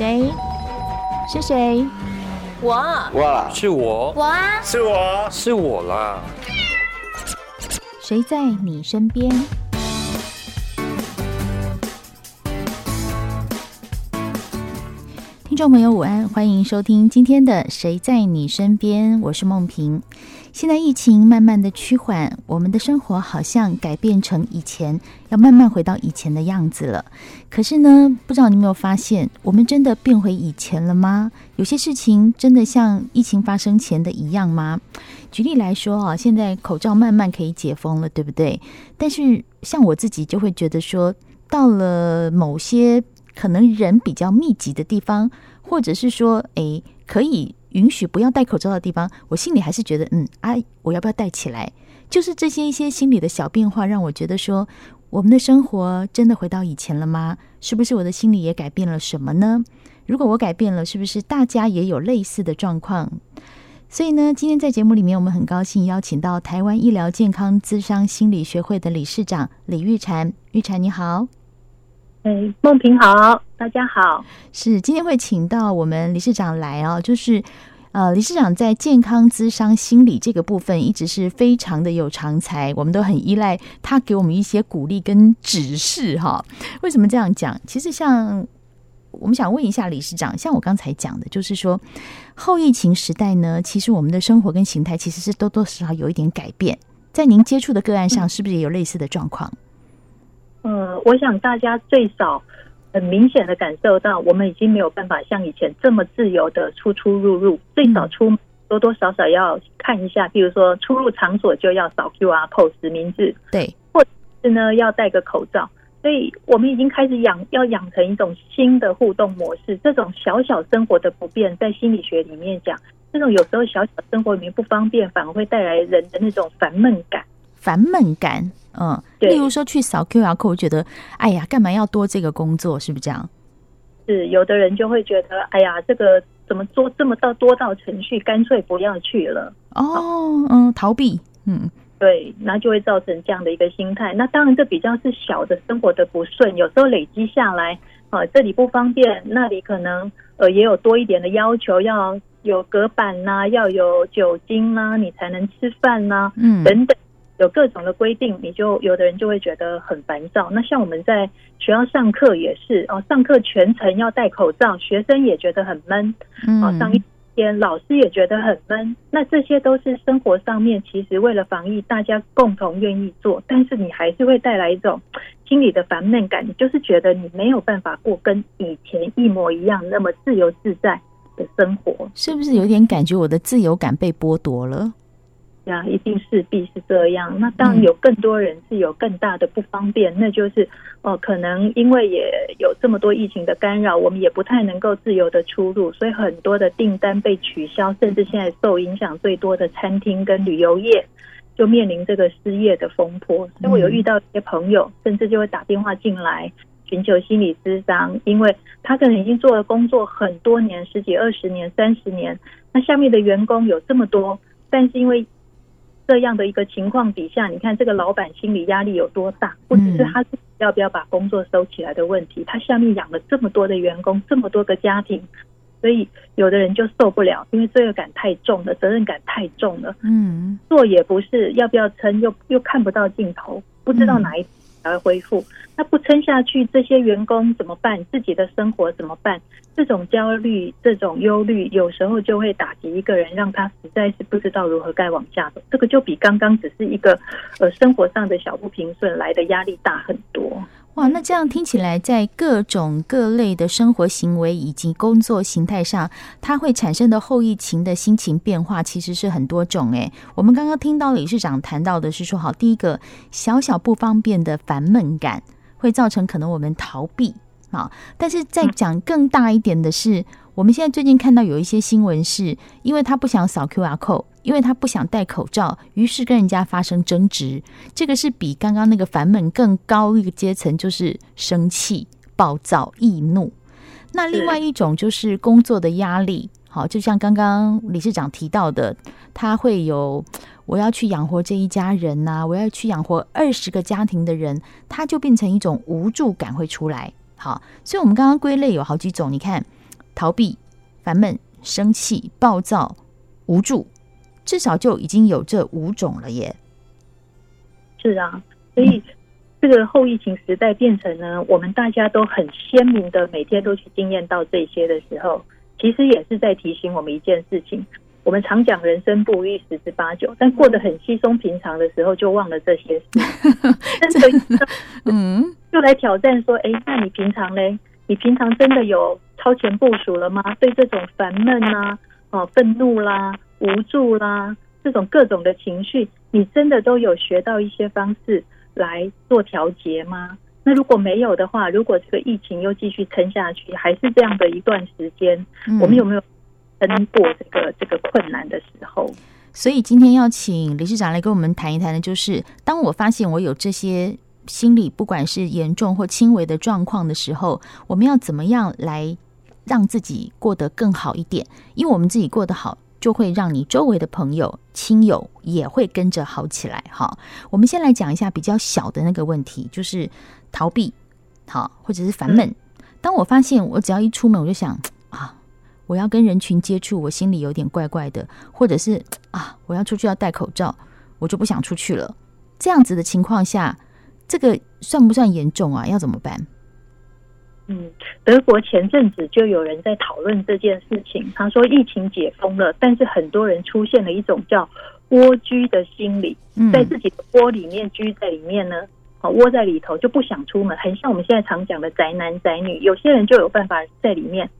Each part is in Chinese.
谁？是谁？我。我，是我。我啊，是我，是我啦。谁在你身边？听众朋友，午安，欢迎收听今天的《谁在你身边》，我是梦萍。现在疫情慢慢的趋缓，我们的生活好像改变成以前，要慢慢回到以前的样子了。可是呢，不知道你有没有发现，我们真的变回以前了吗？有些事情真的像疫情发生前的一样吗？举例来说啊，现在口罩慢慢可以解封了，对不对？但是像我自己就会觉得说，到了某些可能人比较密集的地方，或者是说，诶，可以。允许不要戴口罩的地方，我心里还是觉得，嗯，啊，我要不要戴起来？就是这些一些心理的小变化，让我觉得说，我们的生活真的回到以前了吗？是不是我的心理也改变了什么呢？如果我改变了，是不是大家也有类似的状况？所以呢，今天在节目里面，我们很高兴邀请到台湾医疗健康咨商心理学会的理事长李玉婵。玉婵你好。哎，梦萍好，大家好。是今天会请到我们理事长来哦，就是呃，理事长在健康咨商心理这个部分一直是非常的有长才，我们都很依赖他给我们一些鼓励跟指示哈。为什么这样讲？其实像我们想问一下理事长，像我刚才讲的，就是说后疫情时代呢，其实我们的生活跟形态其实是多多少少有一点改变。在您接触的个案上，是不是也有类似的状况？呃，我想大家最少很明显的感受到，我们已经没有办法像以前这么自由的出出入入，最少出多多少少要看一下，比如说出入场所就要扫 QR code 实名制，对，或者是呢要戴个口罩，所以我们已经开始养要养成一种新的互动模式。这种小小生活的不便，在心理学里面讲，这种有时候小小生活里面不方便，反而会带来人的那种烦闷感。烦闷感，嗯，例如说去扫 QR code，我觉得，哎呀，干嘛要多这个工作？是不是这样？是，有的人就会觉得，哎呀，这个怎么做这么到多道程序，干脆不要去了。哦，嗯，逃避，嗯，对，那就会造成这样的一个心态。那当然，这比较是小的生活的不顺，有时候累积下来，啊，这里不方便，那里可能呃也有多一点的要求，要有隔板呐、啊，要有酒精呐、啊，你才能吃饭呐、啊，嗯，等等。有各种的规定，你就有的人就会觉得很烦躁。那像我们在学校上课也是哦，上课全程要戴口罩，学生也觉得很闷。哦，上一天老师也觉得很闷。那这些都是生活上面，其实为了防疫，大家共同愿意做，但是你还是会带来一种心理的烦闷感。你就是觉得你没有办法过跟以前一模一样那么自由自在的生活，是不是有点感觉我的自由感被剥夺了？啊，一定势必是这样。那当然有更多人是有更大的不方便，嗯、那就是哦，可能因为也有这么多疫情的干扰，我们也不太能够自由的出入，所以很多的订单被取消，甚至现在受影响最多的餐厅跟旅游业就面临这个失业的风波。所以我有遇到一些朋友，甚至就会打电话进来寻求心理咨商，因为他可能已经做了工作很多年，十几、二十年、三十年，那下面的员工有这么多，但是因为这样的一个情况底下，你看这个老板心理压力有多大？不只是他要不要把工作收起来的问题，他下面养了这么多的员工，这么多个家庭，所以有的人就受不了，因为罪恶感太重了，责任感太重了。嗯，做也不是，要不要撑又又看不到尽头，不知道哪一。才会恢复，那不撑下去，这些员工怎么办？自己的生活怎么办？这种焦虑、这种忧虑，有时候就会打击一个人，让他实在是不知道如何该往下走。这个就比刚刚只是一个呃生活上的小不平顺来的压力大很多。哇，那这样听起来，在各种各类的生活行为以及工作形态上，它会产生的后疫情的心情变化，其实是很多种。诶，我们刚刚听到理事长谈到的是说，好，第一个小小不方便的烦闷感，会造成可能我们逃避啊。但是再讲更大一点的是，我们现在最近看到有一些新闻，是因为他不想扫 QR code。因为他不想戴口罩，于是跟人家发生争执。这个是比刚刚那个烦闷更高一个阶层，就是生气、暴躁、易怒。那另外一种就是工作的压力，好，就像刚刚理事长提到的，他会有我要去养活这一家人呐，我要去养活二十个家庭的人，他就变成一种无助感会出来。好，所以我们刚刚归类有好几种，你看。逃避、烦闷、生气、暴躁、无助，至少就已经有这五种了耶。是啊，所以这个后疫情时代变成呢，我们大家都很鲜明的每天都去经验到这些的时候，其实也是在提醒我们一件事情。我们常讲人生不易十之八九，但过得很稀松平常的时候，就忘了这些事。真的，嗯，就来挑战说，哎，那你平常嘞？你平常真的有超前部署了吗？对这种烦闷啊、哦愤怒啦、无助啦，这种各种的情绪，你真的都有学到一些方式来做调节吗？那如果没有的话，如果这个疫情又继续撑下去，还是这样的一段时间，我们有没有？撑过这个这个困难的时候，所以今天要请理事长来跟我们谈一谈的，就是当我发现我有这些心理不管是严重或轻微的状况的时候，我们要怎么样来让自己过得更好一点？因为我们自己过得好，就会让你周围的朋友、亲友也会跟着好起来。哈，我们先来讲一下比较小的那个问题，就是逃避，好，或者是烦闷。当我发现我只要一出门，我就想啊。我要跟人群接触，我心里有点怪怪的，或者是啊，我要出去要戴口罩，我就不想出去了。这样子的情况下，这个算不算严重啊？要怎么办？嗯，德国前阵子就有人在讨论这件事情。他说疫情解封了，但是很多人出现了一种叫蜗居的心理，在自己的窝里面居在里面呢，啊，窝在里头就不想出门，很像我们现在常讲的宅男宅女。有些人就有办法在里面。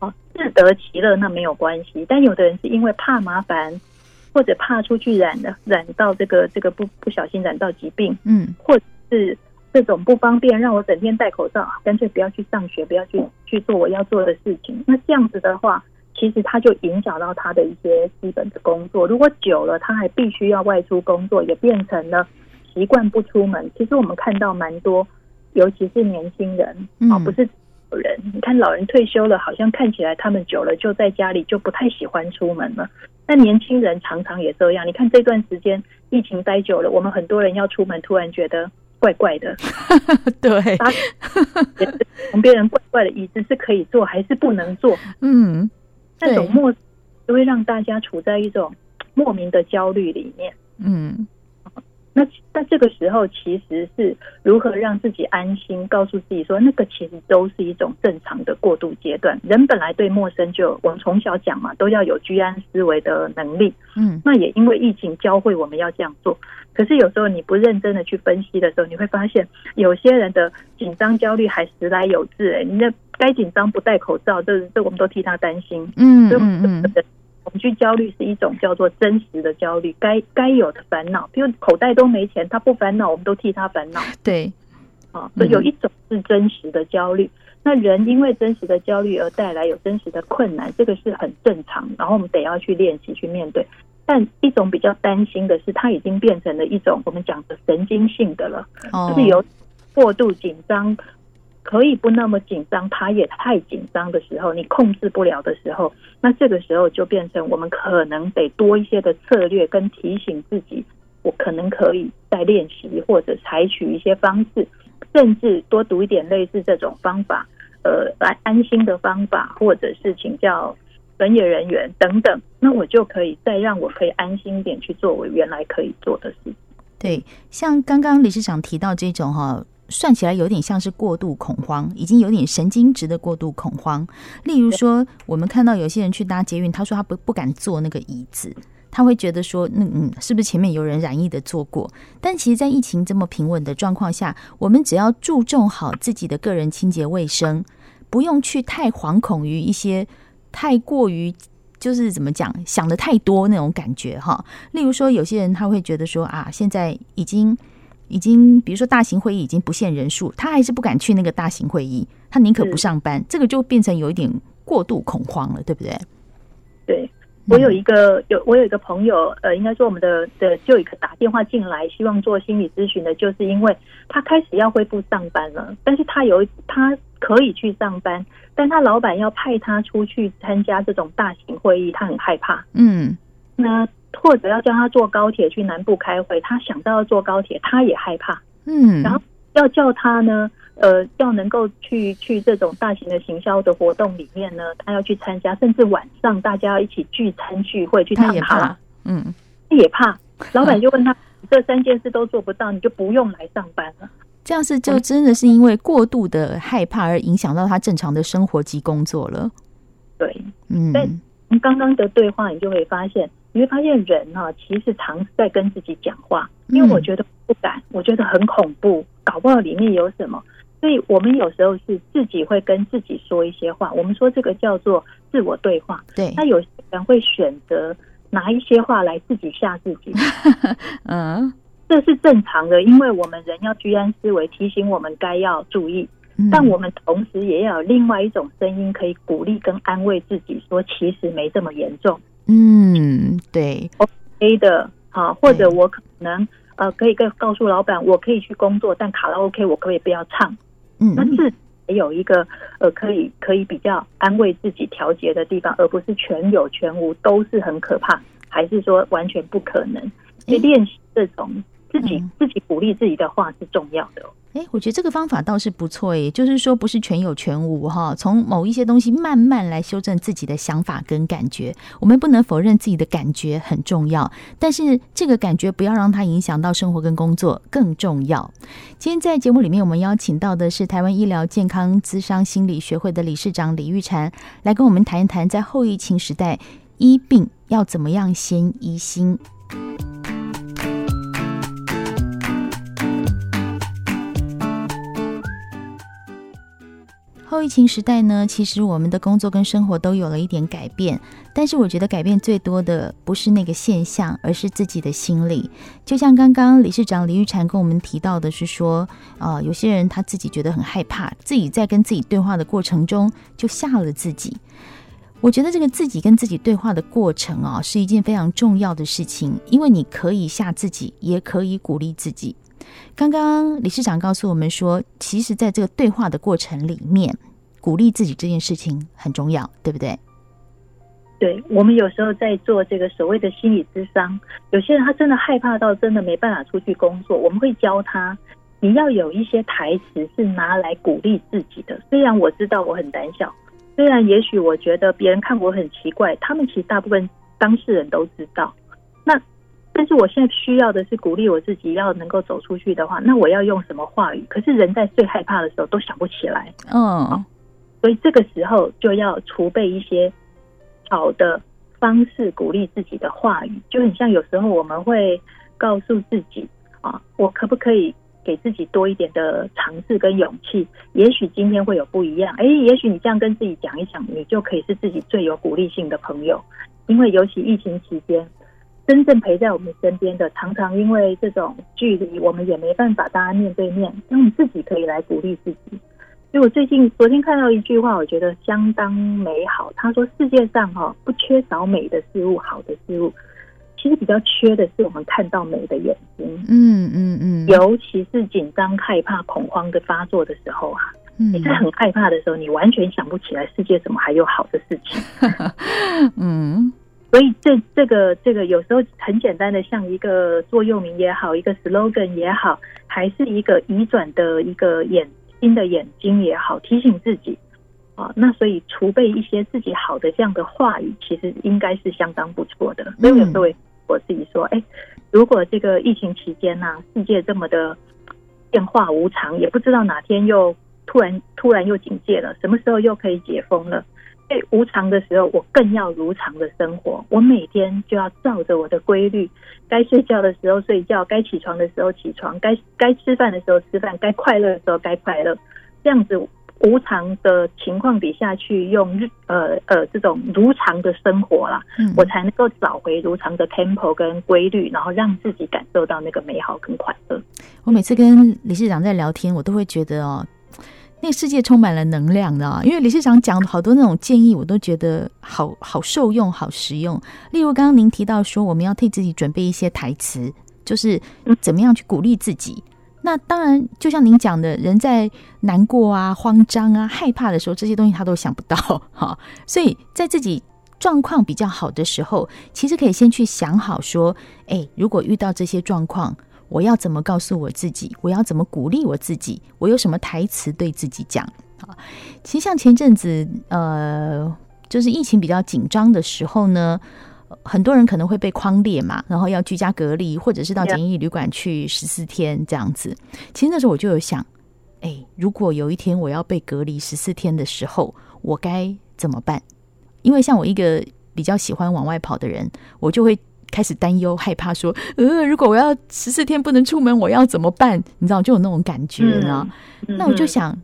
哦，自得其乐那没有关系，但有的人是因为怕麻烦，或者怕出去染的染到这个这个不不小心染到疾病，嗯，或者是这种不方便，让我整天戴口罩，干脆不要去上学，不要去去做我要做的事情。那这样子的话，其实他就影响到他的一些基本的工作。如果久了，他还必须要外出工作，也变成了习惯不出门。其实我们看到蛮多，尤其是年轻人，哦，不是老。人，你看老人退休了，好像看起来他们久了就在家里，就不太喜欢出门了。那年轻人常常也这样。你看这段时间疫情待久了，我们很多人要出门，突然觉得怪怪的。对，从别人怪怪的椅子是可以坐还是不能坐？嗯，那种莫就会让大家处在一种莫名的焦虑里面。嗯。那那这个时候，其实是如何让自己安心，告诉自己说，那个其实都是一种正常的过渡阶段。人本来对陌生就，我们从小讲嘛，都要有居安思危的能力。嗯，那也因为疫情教会我们要这样做。可是有时候你不认真的去分析的时候，你会发现有些人的紧张焦虑还时来有自。哎，你那该紧张不戴口罩，这这我们都替他担心。嗯嗯嗯。恐惧焦虑是一种叫做真实的焦虑，该该有的烦恼，比如口袋都没钱，他不烦恼，我们都替他烦恼。对，啊，所以有一种是真实的焦虑。那人因为真实的焦虑而带来有真实的困难，这个是很正常，然后我们得要去练习去面对。但一种比较担心的是，它已经变成了一种我们讲的神经性的了，就是有过度紧张。可以不那么紧张，他也太紧张的时候，你控制不了的时候，那这个时候就变成我们可能得多一些的策略跟提醒自己，我可能可以再练习或者采取一些方式，甚至多读一点类似这种方法，呃，来安心的方法，或者是请教专业人员等等，那我就可以再让我可以安心点去做我原来可以做的事。对，像刚刚理事长提到这种哈。算起来有点像是过度恐慌，已经有点神经质的过度恐慌。例如说，我们看到有些人去搭捷运，他说他不不敢坐那个椅子，他会觉得说，嗯嗯，是不是前面有人染疫的坐过？但其实，在疫情这么平稳的状况下，我们只要注重好自己的个人清洁卫生，不用去太惶恐于一些太过于就是怎么讲想得太多那种感觉哈。例如说，有些人他会觉得说啊，现在已经。已经，比如说大型会议已经不限人数，他还是不敢去那个大型会议，他宁可不上班，这个就变成有一点过度恐慌了，对不对？对，我有一个有我有一个朋友，呃，应该说我们的的就一个打电话进来，希望做心理咨询的，就是因为他开始要恢复上班了，但是他有他可以去上班，但他老板要派他出去参加这种大型会议，他很害怕。嗯，那。或者要叫他坐高铁去南部开会，他想到要坐高铁，他也害怕。嗯，然后要叫他呢，呃，要能够去去这种大型的行销的活动里面呢，他要去参加，甚至晚上大家要一起聚餐聚会去他也怕，嗯，他也怕。老板就问他，这三件事都做不到，你就不用来上班了。这样是就真的是因为过度的害怕而影响到他正常的生活及工作了。对，嗯。但从刚刚的对话，你就会发现，你会发现人哈、啊，其实常在跟自己讲话。因为我觉得不敢，我觉得很恐怖，搞不好里面有什么。所以我们有时候是自己会跟自己说一些话。我们说这个叫做自我对话。对。那有些人会选择拿一些话来自己吓自己。嗯。这是正常的，因为我们人要居安思危，提醒我们该要注意。但我们同时也要有另外一种声音，可以鼓励跟安慰自己，说其实没这么严重。嗯，对，OK 的，好，或者我可能呃可以跟告诉老板，我可以去工作，但卡拉 OK 我可不可以不要唱？嗯，但是也有一个呃可以可以比较安慰自己调节的地方，而不是全有全无都是很可怕，还是说完全不可能？去练习这种。自己自己鼓励自己的话是重要的。哎，我觉得这个方法倒是不错。哎，就是说不是全有全无哈，从某一些东西慢慢来修正自己的想法跟感觉。我们不能否认自己的感觉很重要，但是这个感觉不要让它影响到生活跟工作更重要。今天在节目里面，我们邀请到的是台湾医疗健康咨商心理学会的理事长李玉婵，来跟我们谈一谈在后疫情时代医病要怎么样先医心。疫情时代呢，其实我们的工作跟生活都有了一点改变，但是我觉得改变最多的不是那个现象，而是自己的心理。就像刚刚理事长李玉婵跟我们提到的是说，呃，有些人他自己觉得很害怕，自己在跟自己对话的过程中就吓了自己。我觉得这个自己跟自己对话的过程啊，是一件非常重要的事情，因为你可以吓自己，也可以鼓励自己。刚刚理事长告诉我们说，其实在这个对话的过程里面，鼓励自己这件事情很重要，对不对？对，我们有时候在做这个所谓的心理智商，有些人他真的害怕到真的没办法出去工作，我们会教他，你要有一些台词是拿来鼓励自己的。虽然我知道我很胆小，虽然也许我觉得别人看我很奇怪，他们其实大部分当事人都知道。那但是我现在需要的是鼓励我自己，要能够走出去的话，那我要用什么话语？可是人在最害怕的时候都想不起来，嗯，所以这个时候就要储备一些好的方式鼓励自己的话语，就很像有时候我们会告诉自己啊，我可不可以给自己多一点的尝试跟勇气？也许今天会有不一样，哎，也许你这样跟自己讲一讲，你就可以是自己最有鼓励性的朋友，因为尤其疫情期间。真正陪在我们身边的，常常因为这种距离，我们也没办法大家面对面。那我们自己可以来鼓励自己。所以我最近昨天看到一句话，我觉得相当美好。他说：“世界上哈不缺少美的事物，好的事物，其实比较缺的是我们看到美的眼睛。”嗯嗯嗯。尤其是紧张、害怕、恐慌的发作的时候啊，你在很害怕的时候，你完全想不起来世界怎么还有好的事情。嗯。所以这这个这个有时候很简单的，像一个座右铭也好，一个 slogan 也好，还是一个移转的一个眼睛的眼睛也好，提醒自己啊。那所以储备一些自己好的这样的话语，其实应该是相当不错的。所以有时候我自己说，哎，如果这个疫情期间呢，世界这么的变化无常，也不知道哪天又突然突然又警戒了，什么时候又可以解封了。在无常的时候，我更要如常的生活。我每天就要照着我的规律，该睡觉的时候睡觉，该起床的时候起床，该该吃饭的时候吃饭，该快乐的时候该快乐。这样子无常的情况底下去用日呃呃这种如常的生活啦，嗯，我才能够找回如常的 tempo 跟规律，然后让自己感受到那个美好跟快乐。我每次跟理事长在聊天，我都会觉得哦。那个世界充满了能量的啊，因为理事长讲的好多那种建议，我都觉得好好受用、好实用。例如刚刚您提到说，我们要替自己准备一些台词，就是怎么样去鼓励自己。那当然，就像您讲的，人在难过啊、慌张啊、害怕的时候，这些东西他都想不到哈。所以在自己状况比较好的时候，其实可以先去想好说，哎，如果遇到这些状况，我要怎么告诉我自己？我要怎么鼓励我自己？我有什么台词对自己讲？啊，其实像前阵子，呃，就是疫情比较紧张的时候呢，很多人可能会被框列嘛，然后要居家隔离，或者是到检疫旅馆去十四天这样子。其实那时候我就有想，哎，如果有一天我要被隔离十四天的时候，我该怎么办？因为像我一个比较喜欢往外跑的人，我就会开始担忧、害怕，说，呃，如果我要十四天不能出门，我要怎么办？你知道，就有那种感觉呢。嗯、那我就想。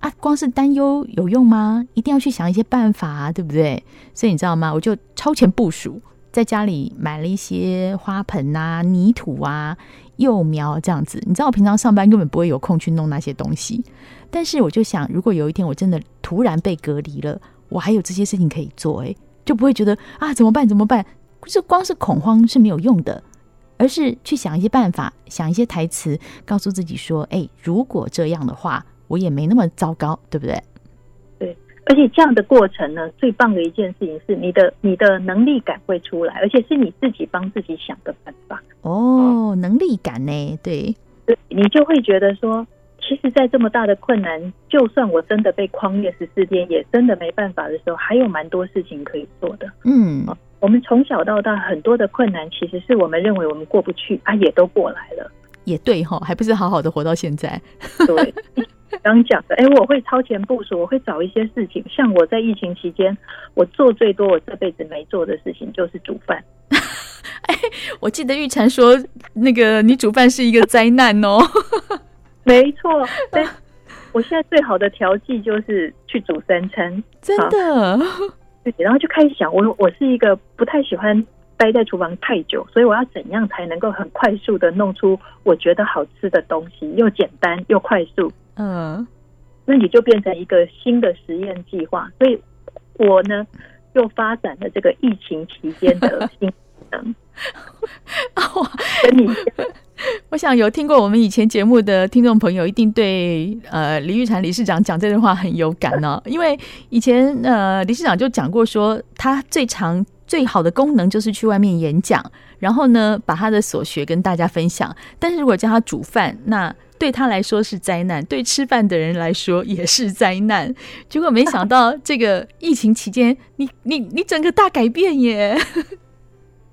啊，光是担忧有用吗？一定要去想一些办法啊，对不对？所以你知道吗？我就超前部署，在家里买了一些花盆啊、泥土啊、幼苗这样子。你知道我平常上班根本不会有空去弄那些东西，但是我就想，如果有一天我真的突然被隔离了，我还有这些事情可以做，诶，就不会觉得啊，怎么办？怎么办？就光是恐慌是没有用的，而是去想一些办法，想一些台词，告诉自己说，诶，如果这样的话。我也没那么糟糕，对不对？对，而且这样的过程呢，最棒的一件事情是你的你的能力感会出来，而且是你自己帮自己想的办法。哦，能力感呢？对，你就会觉得说，其实，在这么大的困难，就算我真的被框列十四天，也真的没办法的时候，还有蛮多事情可以做的。嗯，我们从小到大很多的困难，其实是我们认为我们过不去啊，也都过来了。也对哈，还不是好好的活到现在。对。刚讲的，哎，我会超前部署，我会找一些事情。像我在疫情期间，我做最多我这辈子没做的事情就是煮饭。哎，我记得玉婵说，那个你煮饭是一个灾难哦。没错，对，我现在最好的调剂就是去煮三餐，真的。对，然后就开始想，我我是一个不太喜欢待在厨房太久，所以我要怎样才能够很快速的弄出我觉得好吃的东西，又简单又快速。嗯，那你就变成一个新的实验计划。所以，我呢又发展了这个疫情期间的新技 我想有听过我们以前节目的听众朋友，一定对呃李玉婵理事长讲这段话很有感呢、哦。因为以前呃理事长就讲过说，他最常最好的功能就是去外面演讲，然后呢把他的所学跟大家分享。但是如果叫他煮饭，那对他来说是灾难，对吃饭的人来说也是灾难。结果没想到，这个疫情期间，你你你整个大改变耶！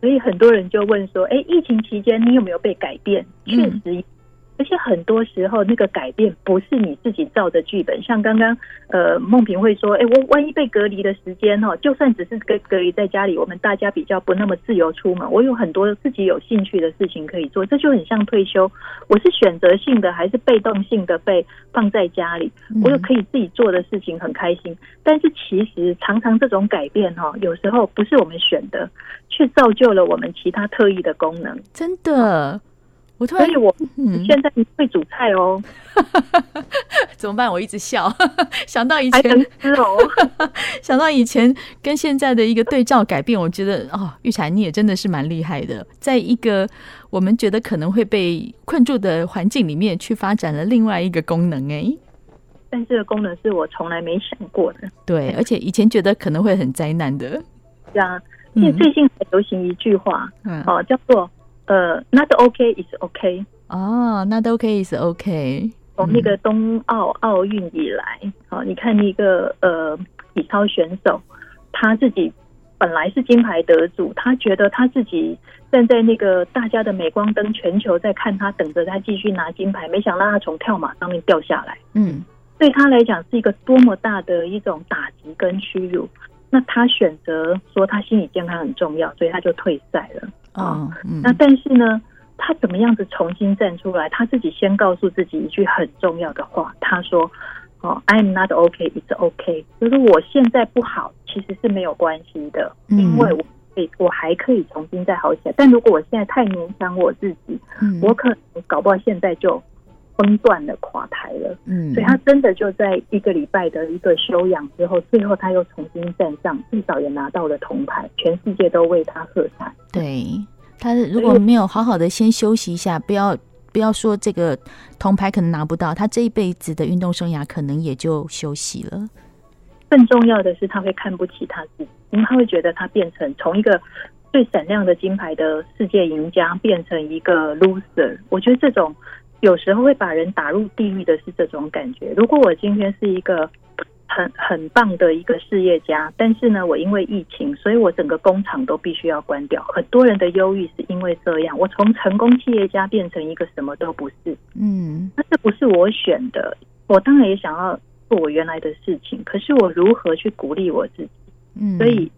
所以很多人就问说：“哎，疫情期间你有没有被改变？”确实。而且很多时候，那个改变不是你自己造的剧本。像刚刚，呃，梦萍会说：“哎，我万一被隔离的时间哦，就算只是隔隔离在家里，我们大家比较不那么自由出门，我有很多自己有兴趣的事情可以做，这就很像退休。我是选择性的还是被动性的被放在家里？我有可以自己做的事情，很开心。但是其实常常这种改变哈，有时候不是我们选的，却造就了我们其他特异的功能。真的。”我突然，所以我现在会煮菜哦，怎么办？我一直笑，想到以前哦，想到以前跟现在的一个对照改变，我觉得哦，玉婵你也真的是蛮厉害的，在一个我们觉得可能会被困住的环境里面，去发展了另外一个功能哎，但这个功能是我从来没想过的，对，而且以前觉得可能会很灾难的，是啊，因为最近很流行一句话，嗯，哦，叫做。呃，Not OK is OK 哦，Not OK is OK。从那个冬奥奥运以来，好，你看那个呃体操选手，他自己本来是金牌得主，他觉得他自己站在那个大家的镁光灯，全球在看他，等着他继续拿金牌，没想到他从跳马上面掉下来，嗯，对他来讲是一个多么大的一种打击跟屈辱。那他选择说他心理健康很重要，所以他就退赛了。啊、哦嗯，那但是呢，他怎么样子重新站出来？他自己先告诉自己一句很重要的话，他说：“哦，I'm not okay, it's okay。”就是我现在不好，其实是没有关系的，因为我可以，我还可以重新再好起来。但如果我现在太勉强我自己，我可能搞不好现在就崩断了、垮台了。嗯，所以他真的就在一个礼拜的一个休养之后，最后他又重新站上，至少也拿到了铜牌，全世界都为他喝彩。对，他如果没有好好的先休息一下，不要不要说这个铜牌可能拿不到，他这一辈子的运动生涯可能也就休息了。更重要的是，他会看不起他自己，因为他会觉得他变成从一个最闪亮的金牌的世界赢家变成一个 loser。我觉得这种有时候会把人打入地狱的是这种感觉。如果我今天是一个很很棒的一个事业家，但是呢，我因为疫情，所以我整个工厂都必须要关掉。很多人的忧郁是因为这样。我从成功企业家变成一个什么都不是，嗯，那这不是我选的。我当然也想要做我原来的事情，可是我如何去鼓励我自己？嗯，所以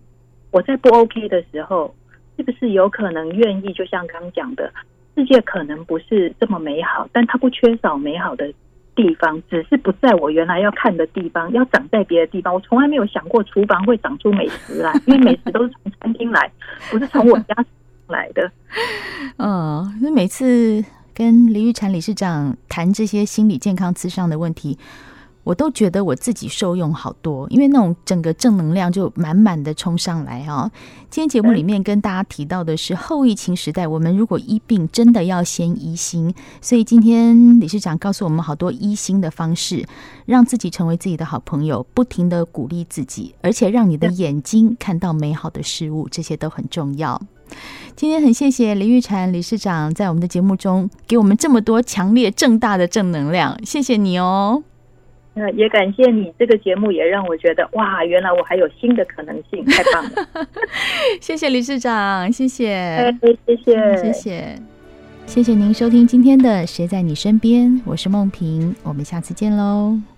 我在不 OK 的时候，是不是有可能愿意？就像刚刚讲的，世界可能不是这么美好，但它不缺少美好的。地方只是不在我原来要看的地方，要长在别的地方。我从来没有想过厨房会长出美食来，因为美食都是从餐厅来，不是从我家来的。嗯，那每次跟李玉婵理事长谈这些心理健康咨商的问题。我都觉得我自己受用好多，因为那种整个正能量就满满的冲上来哦！今天节目里面跟大家提到的是后疫情时代，我们如果医病，真的要先医心。所以今天理事长告诉我们好多医心的方式，让自己成为自己的好朋友，不停的鼓励自己，而且让你的眼睛看到美好的事物，这些都很重要。今天很谢谢林玉婵理事长在我们的节目中给我们这么多强烈正大的正能量，谢谢你哦。那也感谢你，这个节目也让我觉得哇，原来我还有新的可能性，太棒了！谢谢理事长，谢谢，谢谢，谢谢，谢谢您收听今天的《谁在你身边》，我是梦萍，我们下次见喽。